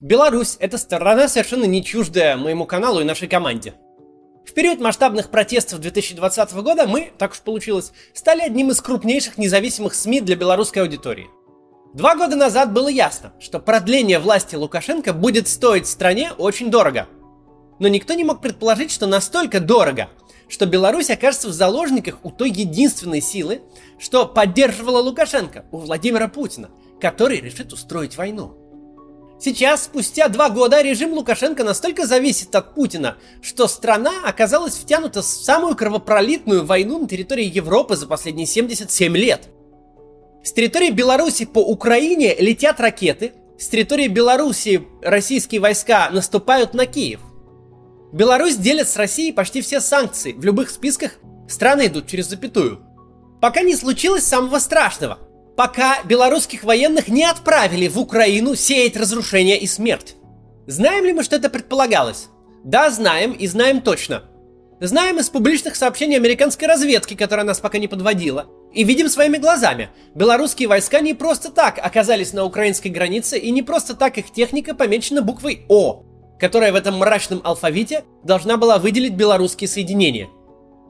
Беларусь – это страна совершенно не чуждая моему каналу и нашей команде. В период масштабных протестов 2020 года мы, так уж получилось, стали одним из крупнейших независимых СМИ для белорусской аудитории. Два года назад было ясно, что продление власти Лукашенко будет стоить стране очень дорого. Но никто не мог предположить, что настолько дорого, что Беларусь окажется в заложниках у той единственной силы, что поддерживала Лукашенко, у Владимира Путина, который решит устроить войну. Сейчас, спустя два года, режим Лукашенко настолько зависит от Путина, что страна оказалась втянута в самую кровопролитную войну на территории Европы за последние 77 лет. С территории Беларуси по Украине летят ракеты, с территории Беларуси российские войска наступают на Киев. Беларусь делит с Россией почти все санкции, в любых списках страны идут через запятую. Пока не случилось самого страшного – пока белорусских военных не отправили в Украину сеять разрушение и смерть. Знаем ли мы, что это предполагалось? Да, знаем и знаем точно. Знаем из публичных сообщений американской разведки, которая нас пока не подводила. И видим своими глазами. Белорусские войска не просто так оказались на украинской границе, и не просто так их техника помечена буквой О, которая в этом мрачном алфавите должна была выделить белорусские соединения.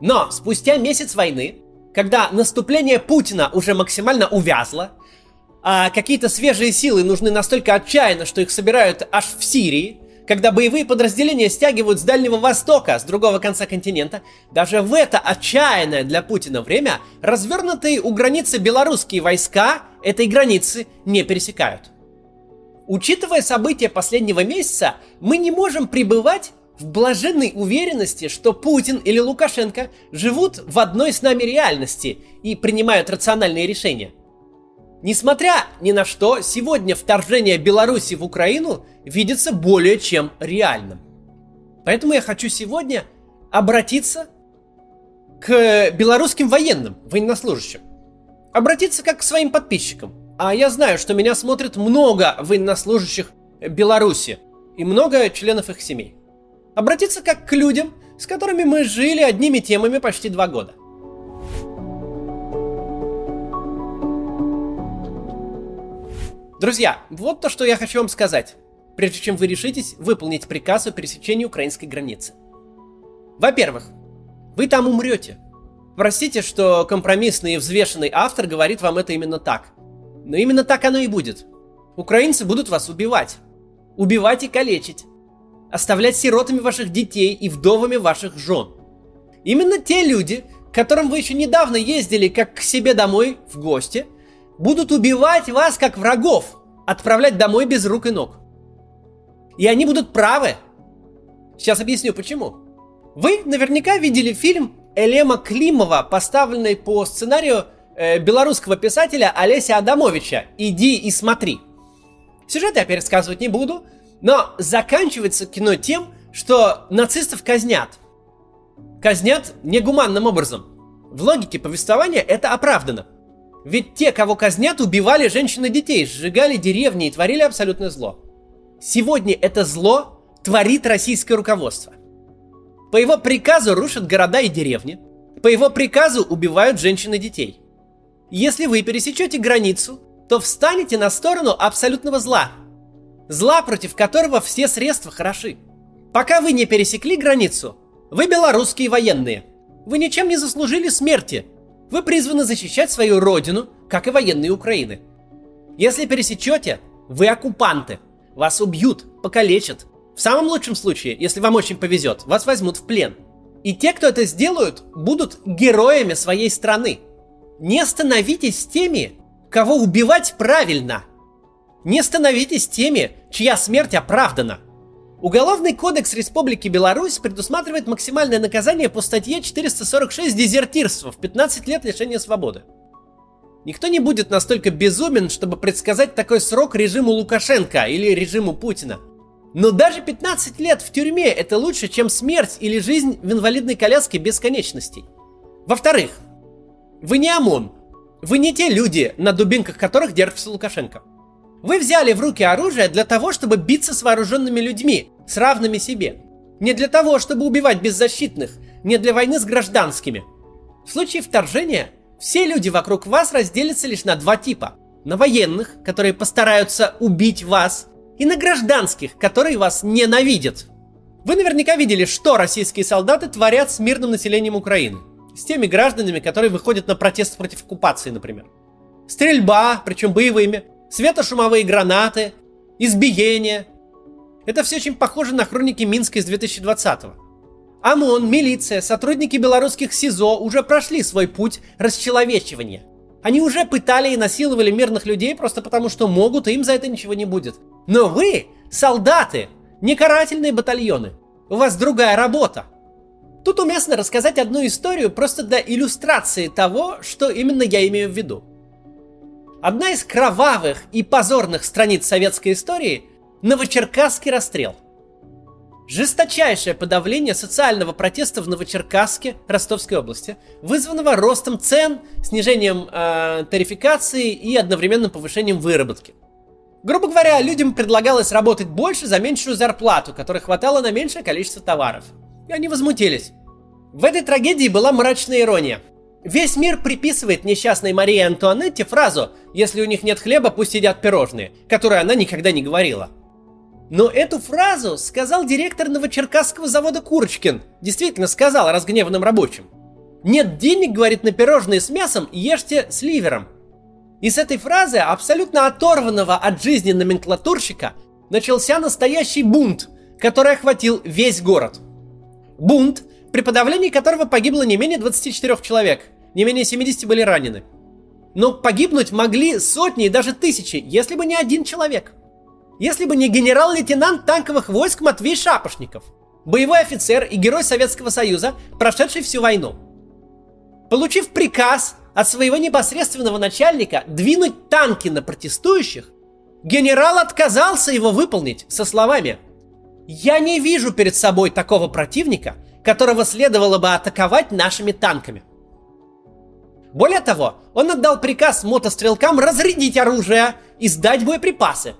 Но спустя месяц войны когда наступление Путина уже максимально увязло, а какие-то свежие силы нужны настолько отчаянно, что их собирают аж в Сирии, когда боевые подразделения стягивают с Дальнего Востока, с другого конца континента, даже в это отчаянное для Путина время развернутые у границы белорусские войска этой границы не пересекают. Учитывая события последнего месяца, мы не можем пребывать в блаженной уверенности, что Путин или Лукашенко живут в одной с нами реальности и принимают рациональные решения. Несмотря ни на что, сегодня вторжение Беларуси в Украину видится более чем реальным. Поэтому я хочу сегодня обратиться к белорусским военным, военнослужащим. Обратиться как к своим подписчикам. А я знаю, что меня смотрит много военнослужащих Беларуси и много членов их семей. Обратиться как к людям, с которыми мы жили одними темами почти два года. Друзья, вот то, что я хочу вам сказать, прежде чем вы решитесь выполнить приказ о пересечении украинской границы. Во-первых, вы там умрете. Простите, что компромиссный и взвешенный автор говорит вам это именно так. Но именно так оно и будет. Украинцы будут вас убивать. Убивать и калечить оставлять сиротами ваших детей и вдовами ваших жен. Именно те люди, к которым вы еще недавно ездили как к себе домой в гости, будут убивать вас как врагов, отправлять домой без рук и ног. И они будут правы. Сейчас объясню почему. Вы наверняка видели фильм Элема Климова, поставленный по сценарию э, белорусского писателя Олеся Адамовича «Иди и смотри». Сюжет я пересказывать не буду, но заканчивается кино тем, что нацистов казнят. Казнят негуманным образом. В логике повествования это оправдано. Ведь те, кого казнят, убивали женщин и детей, сжигали деревни и творили абсолютное зло. Сегодня это зло творит российское руководство. По его приказу рушат города и деревни. По его приказу убивают женщин и детей. Если вы пересечете границу, то встанете на сторону абсолютного зла – Зла, против которого все средства хороши. Пока вы не пересекли границу, вы белорусские военные. Вы ничем не заслужили смерти. Вы призваны защищать свою родину, как и военные Украины. Если пересечете, вы оккупанты. Вас убьют, покалечат. В самом лучшем случае, если вам очень повезет, вас возьмут в плен. И те, кто это сделают, будут героями своей страны. Не становитесь теми, кого убивать правильно – не становитесь теми, чья смерть оправдана. Уголовный кодекс Республики Беларусь предусматривает максимальное наказание по статье 446 дезертирства в 15 лет лишения свободы. Никто не будет настолько безумен, чтобы предсказать такой срок режиму Лукашенко или режиму Путина. Но даже 15 лет в тюрьме это лучше, чем смерть или жизнь в инвалидной коляске бесконечностей. Во-вторых, вы не ОМОН. Вы не те люди, на дубинках которых держится Лукашенко. Вы взяли в руки оружие для того, чтобы биться с вооруженными людьми, с равными себе. Не для того, чтобы убивать беззащитных, не для войны с гражданскими. В случае вторжения все люди вокруг вас разделятся лишь на два типа. На военных, которые постараются убить вас, и на гражданских, которые вас ненавидят. Вы наверняка видели, что российские солдаты творят с мирным населением Украины. С теми гражданами, которые выходят на протест против оккупации, например. Стрельба, причем боевыми, светошумовые гранаты, избиения. Это все очень похоже на хроники Минска из 2020-го. ОМОН, милиция, сотрудники белорусских СИЗО уже прошли свой путь расчеловечивания. Они уже пытали и насиловали мирных людей просто потому, что могут, и им за это ничего не будет. Но вы, солдаты, не карательные батальоны. У вас другая работа. Тут уместно рассказать одну историю просто для иллюстрации того, что именно я имею в виду. Одна из кровавых и позорных страниц советской истории – Новочеркасский расстрел. Жесточайшее подавление социального протеста в Новочеркасске, Ростовской области, вызванного ростом цен, снижением э, тарификации и одновременным повышением выработки. Грубо говоря, людям предлагалось работать больше за меньшую зарплату, которой хватало на меньшее количество товаров. И они возмутились. В этой трагедии была мрачная ирония. Весь мир приписывает несчастной Марии Антуанетте фразу «Если у них нет хлеба, пусть едят пирожные», которую она никогда не говорила – но эту фразу сказал директор Новочеркасского завода Курочкин. Действительно сказал разгневанным рабочим. Нет денег, говорит, на пирожные с мясом, ешьте с ливером. И с этой фразы, абсолютно оторванного от жизни номенклатурщика, начался настоящий бунт, который охватил весь город. Бунт, при подавлении которого погибло не менее 24 человек, не менее 70 были ранены. Но погибнуть могли сотни и даже тысячи, если бы не один человек – если бы не генерал-лейтенант танковых войск Матвей Шапошников, боевой офицер и герой Советского Союза, прошедший всю войну. Получив приказ от своего непосредственного начальника двинуть танки на протестующих, генерал отказался его выполнить со словами «Я не вижу перед собой такого противника, которого следовало бы атаковать нашими танками». Более того, он отдал приказ мотострелкам разрядить оружие и сдать боеприпасы,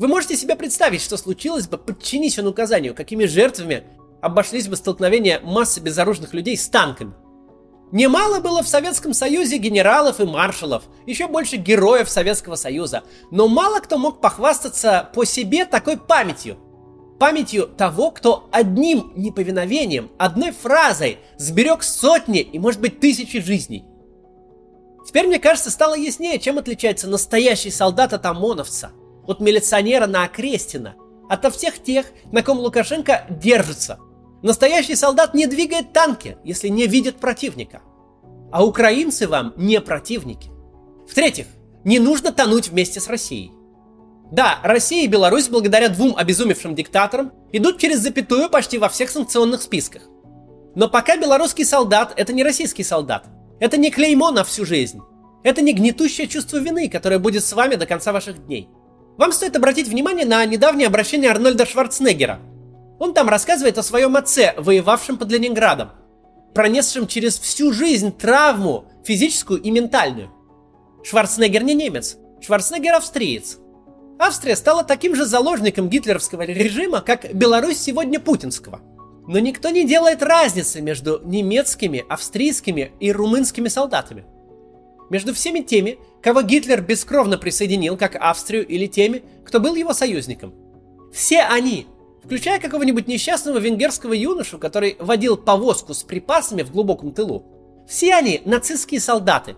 вы можете себе представить, что случилось бы, подчинись он указанию, какими жертвами обошлись бы столкновения массы безоружных людей с танками. Немало было в Советском Союзе генералов и маршалов, еще больше героев Советского Союза, но мало кто мог похвастаться по себе такой памятью. Памятью того, кто одним неповиновением, одной фразой сберег сотни и, может быть, тысячи жизней. Теперь, мне кажется, стало яснее, чем отличается настоящий солдат от ОМОНовца – от милиционера на Окрестина, ото всех тех, на ком Лукашенко держится. Настоящий солдат не двигает танки, если не видит противника. А украинцы вам не противники. В-третьих, не нужно тонуть вместе с Россией. Да, Россия и Беларусь благодаря двум обезумевшим диктаторам идут через запятую почти во всех санкционных списках. Но пока белорусский солдат – это не российский солдат. Это не клеймо на всю жизнь. Это не гнетущее чувство вины, которое будет с вами до конца ваших дней. Вам стоит обратить внимание на недавнее обращение Арнольда Шварценеггера. Он там рассказывает о своем отце, воевавшем под Ленинградом, пронесшем через всю жизнь травму физическую и ментальную. Шварценеггер не немец, Шварценеггер австриец. Австрия стала таким же заложником гитлеровского режима, как Беларусь сегодня путинского. Но никто не делает разницы между немецкими, австрийскими и румынскими солдатами – между всеми теми, кого Гитлер бескровно присоединил, как Австрию, или теми, кто был его союзником. Все они, включая какого-нибудь несчастного венгерского юношу, который водил повозку с припасами в глубоком тылу, все они нацистские солдаты.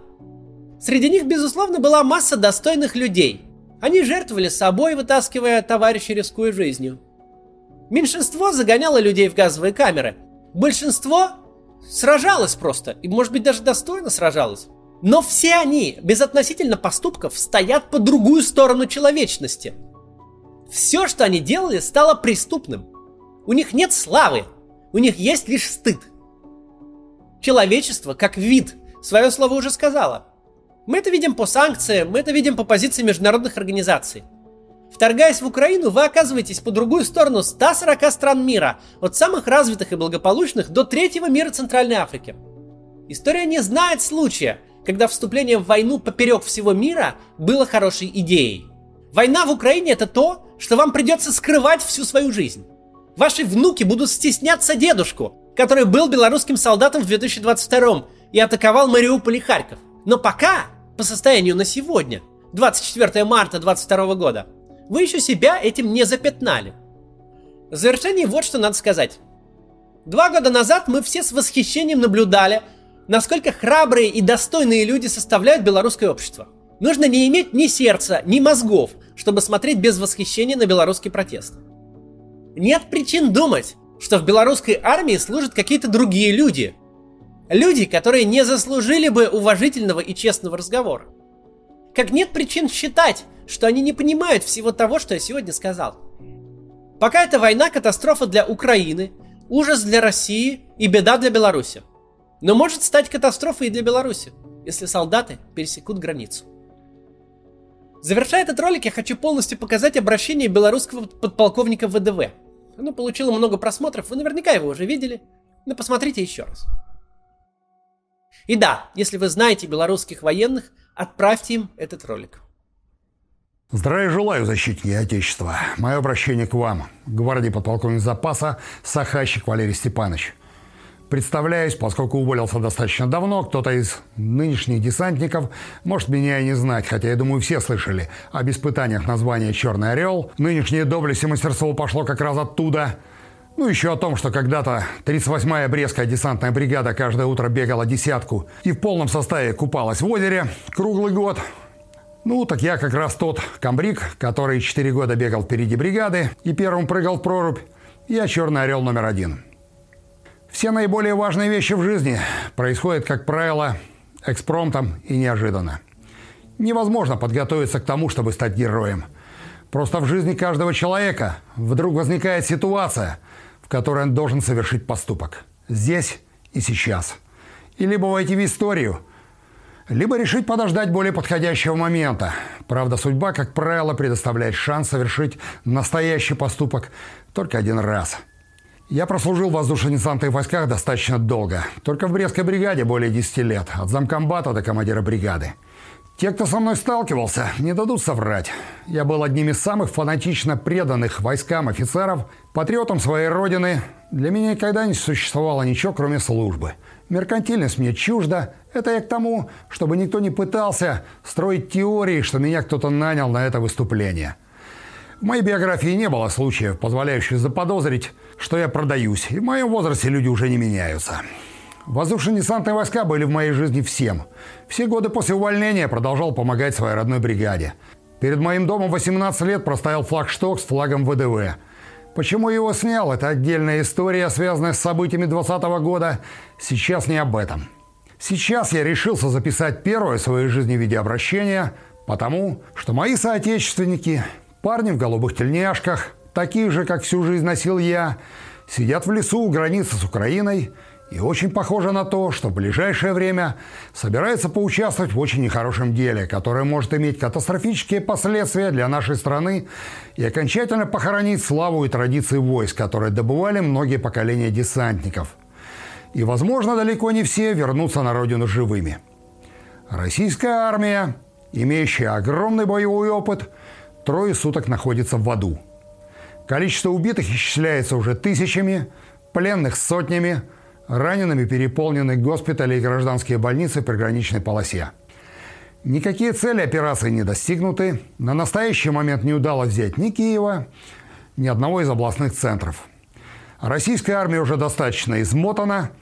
Среди них, безусловно, была масса достойных людей. Они жертвовали собой, вытаскивая товарищей, рискуя жизнью. Меньшинство загоняло людей в газовые камеры. Большинство сражалось просто, и, может быть, даже достойно сражалось. Но все они, безотносительно поступков, стоят по другую сторону человечности. Все, что они делали, стало преступным. У них нет славы, у них есть лишь стыд. Человечество, как вид, свое слово уже сказала. Мы это видим по санкциям, мы это видим по позиции международных организаций. Вторгаясь в Украину, вы оказываетесь по другую сторону 140 стран мира, от самых развитых и благополучных до третьего мира Центральной Африки. История не знает случая, когда вступление в войну поперек всего мира было хорошей идеей. Война в Украине это то, что вам придется скрывать всю свою жизнь. Ваши внуки будут стесняться дедушку, который был белорусским солдатом в 2022 и атаковал Мариуполь и Харьков. Но пока, по состоянию на сегодня, 24 марта 2022 года, вы еще себя этим не запятнали. В завершении вот что надо сказать. Два года назад мы все с восхищением наблюдали, насколько храбрые и достойные люди составляют белорусское общество. Нужно не иметь ни сердца, ни мозгов, чтобы смотреть без восхищения на белорусский протест. Нет причин думать, что в белорусской армии служат какие-то другие люди. Люди, которые не заслужили бы уважительного и честного разговора. Как нет причин считать, что они не понимают всего того, что я сегодня сказал. Пока эта война катастрофа для Украины, ужас для России и беда для Беларуси. Но может стать катастрофой и для Беларуси, если солдаты пересекут границу. Завершая этот ролик, я хочу полностью показать обращение белорусского подполковника ВДВ. Оно получило много просмотров, вы наверняка его уже видели, но посмотрите еще раз. И да, если вы знаете белорусских военных, отправьте им этот ролик. Здравия желаю, защитники Отечества. Мое обращение к вам, гвардии подполковник запаса Сахащик Валерий Степанович. Представляюсь, поскольку уволился достаточно давно, кто-то из нынешних десантников может меня и не знать, хотя, я думаю, все слышали об испытаниях названия «Черный орел». Нынешнее доблесть и мастерство пошло как раз оттуда. Ну, еще о том, что когда-то 38-я Брестская десантная бригада каждое утро бегала десятку и в полном составе купалась в озере круглый год. Ну, так я как раз тот комбриг, который 4 года бегал впереди бригады и первым прыгал в прорубь. Я черный орел номер один. Все наиболее важные вещи в жизни происходят, как правило, экспромтом и неожиданно. Невозможно подготовиться к тому, чтобы стать героем. Просто в жизни каждого человека вдруг возникает ситуация, которой он должен совершить поступок. Здесь и сейчас. И либо войти в историю, либо решить подождать более подходящего момента. Правда, судьба, как правило, предоставляет шанс совершить настоящий поступок только один раз – я прослужил в воздушно-десантных войсках достаточно долго. Только в Брестской бригаде более 10 лет. От замкомбата до командира бригады. Те, кто со мной сталкивался, не дадут соврать. Я был одним из самых фанатично преданных войскам офицеров, патриотом своей родины. Для меня никогда не существовало ничего, кроме службы. Меркантильность мне чужда. Это я к тому, чтобы никто не пытался строить теории, что меня кто-то нанял на это выступление. В моей биографии не было случаев, позволяющих заподозрить, что я продаюсь, и в моем возрасте люди уже не меняются. Воздушно-десантные войска были в моей жизни всем. Все годы после увольнения продолжал помогать своей родной бригаде. Перед моим домом 18 лет проставил флагшток с флагом ВДВ. Почему его снял, это отдельная история, связанная с событиями 2020 года. Сейчас не об этом. Сейчас я решился записать первое в своей жизни видеообращение, потому что мои соотечественники Парни в голубых тельняшках, такие же, как всю жизнь носил я, сидят в лесу у границы с Украиной и очень похоже на то, что в ближайшее время собирается поучаствовать в очень нехорошем деле, которое может иметь катастрофические последствия для нашей страны и окончательно похоронить славу и традиции войск, которые добывали многие поколения десантников. И, возможно, далеко не все вернутся на родину живыми. Российская армия, имеющая огромный боевой опыт – трое суток находится в аду. Количество убитых исчисляется уже тысячами, пленных сотнями, ранеными переполнены госпитали и гражданские больницы в приграничной полосе. Никакие цели операции не достигнуты. На настоящий момент не удалось взять ни Киева, ни одного из областных центров. Российская армия уже достаточно измотана –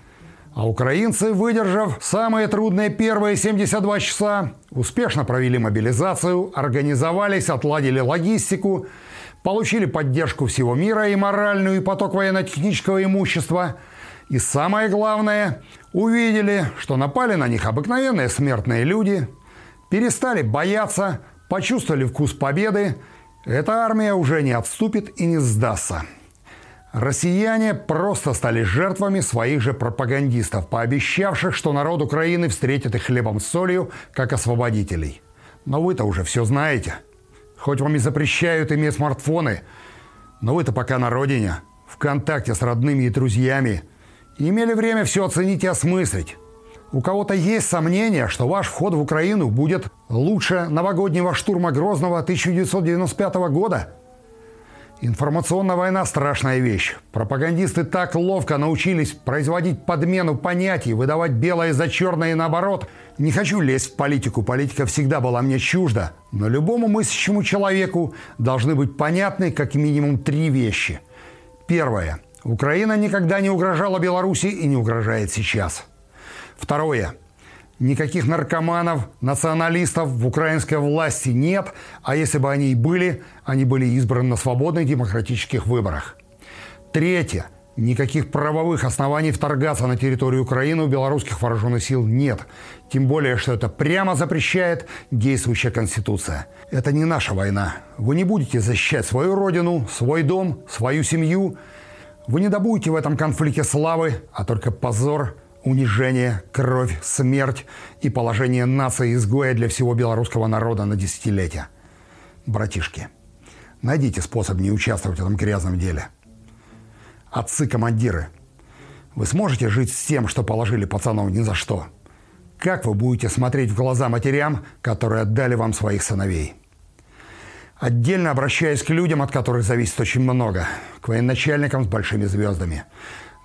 а украинцы, выдержав самые трудные первые 72 часа, успешно провели мобилизацию, организовались, отладили логистику, получили поддержку всего мира и моральную, и поток военно-технического имущества. И самое главное, увидели, что напали на них обыкновенные смертные люди, перестали бояться, почувствовали вкус победы. Эта армия уже не отступит и не сдастся. Россияне просто стали жертвами своих же пропагандистов, пообещавших, что народ Украины встретит их хлебом с солью, как освободителей. Но вы-то уже все знаете. Хоть вам и запрещают иметь смартфоны, но вы-то пока на родине, в контакте с родными и друзьями, имели время все оценить и осмыслить. У кого-то есть сомнения, что ваш вход в Украину будет лучше новогоднего штурма Грозного 1995 года – Информационная война – страшная вещь. Пропагандисты так ловко научились производить подмену понятий, выдавать белое за черное и наоборот. Не хочу лезть в политику, политика всегда была мне чужда. Но любому мыслящему человеку должны быть понятны как минимум три вещи. Первое. Украина никогда не угрожала Беларуси и не угрожает сейчас. Второе. Никаких наркоманов, националистов в украинской власти нет, а если бы они и были, они были избраны на свободных демократических выборах. Третье. Никаких правовых оснований вторгаться на территорию Украины у белорусских вооруженных сил нет. Тем более, что это прямо запрещает действующая Конституция. Это не наша война. Вы не будете защищать свою родину, свой дом, свою семью. Вы не добудете в этом конфликте славы, а только позор – унижение, кровь, смерть и положение нации-изгоя для всего белорусского народа на десятилетия. Братишки, найдите способ не участвовать в этом грязном деле. Отцы-командиры, вы сможете жить с тем, что положили пацанов ни за что? Как вы будете смотреть в глаза матерям, которые отдали вам своих сыновей? Отдельно обращаясь к людям, от которых зависит очень много, к военачальникам с большими звездами –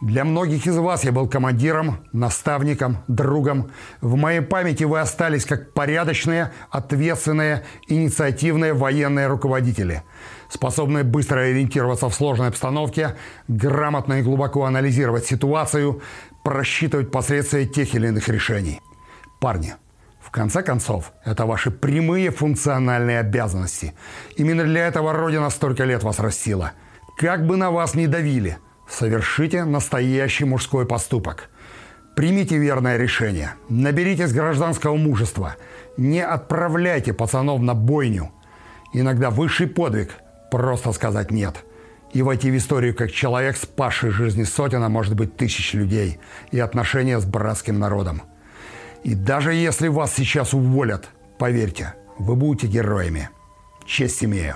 для многих из вас я был командиром, наставником, другом. В моей памяти вы остались как порядочные, ответственные, инициативные военные руководители, способные быстро ориентироваться в сложной обстановке, грамотно и глубоко анализировать ситуацию, просчитывать последствия тех или иных решений. Парни, в конце концов, это ваши прямые функциональные обязанности. Именно для этого Родина столько лет вас растила. Как бы на вас ни давили – Совершите настоящий мужской поступок. Примите верное решение. Наберитесь гражданского мужества. Не отправляйте пацанов на бойню. Иногда высший подвиг – просто сказать «нет». И войти в историю как человек, спасший жизни сотен, а может быть тысяч людей, и отношения с братским народом. И даже если вас сейчас уволят, поверьте, вы будете героями. Честь имею.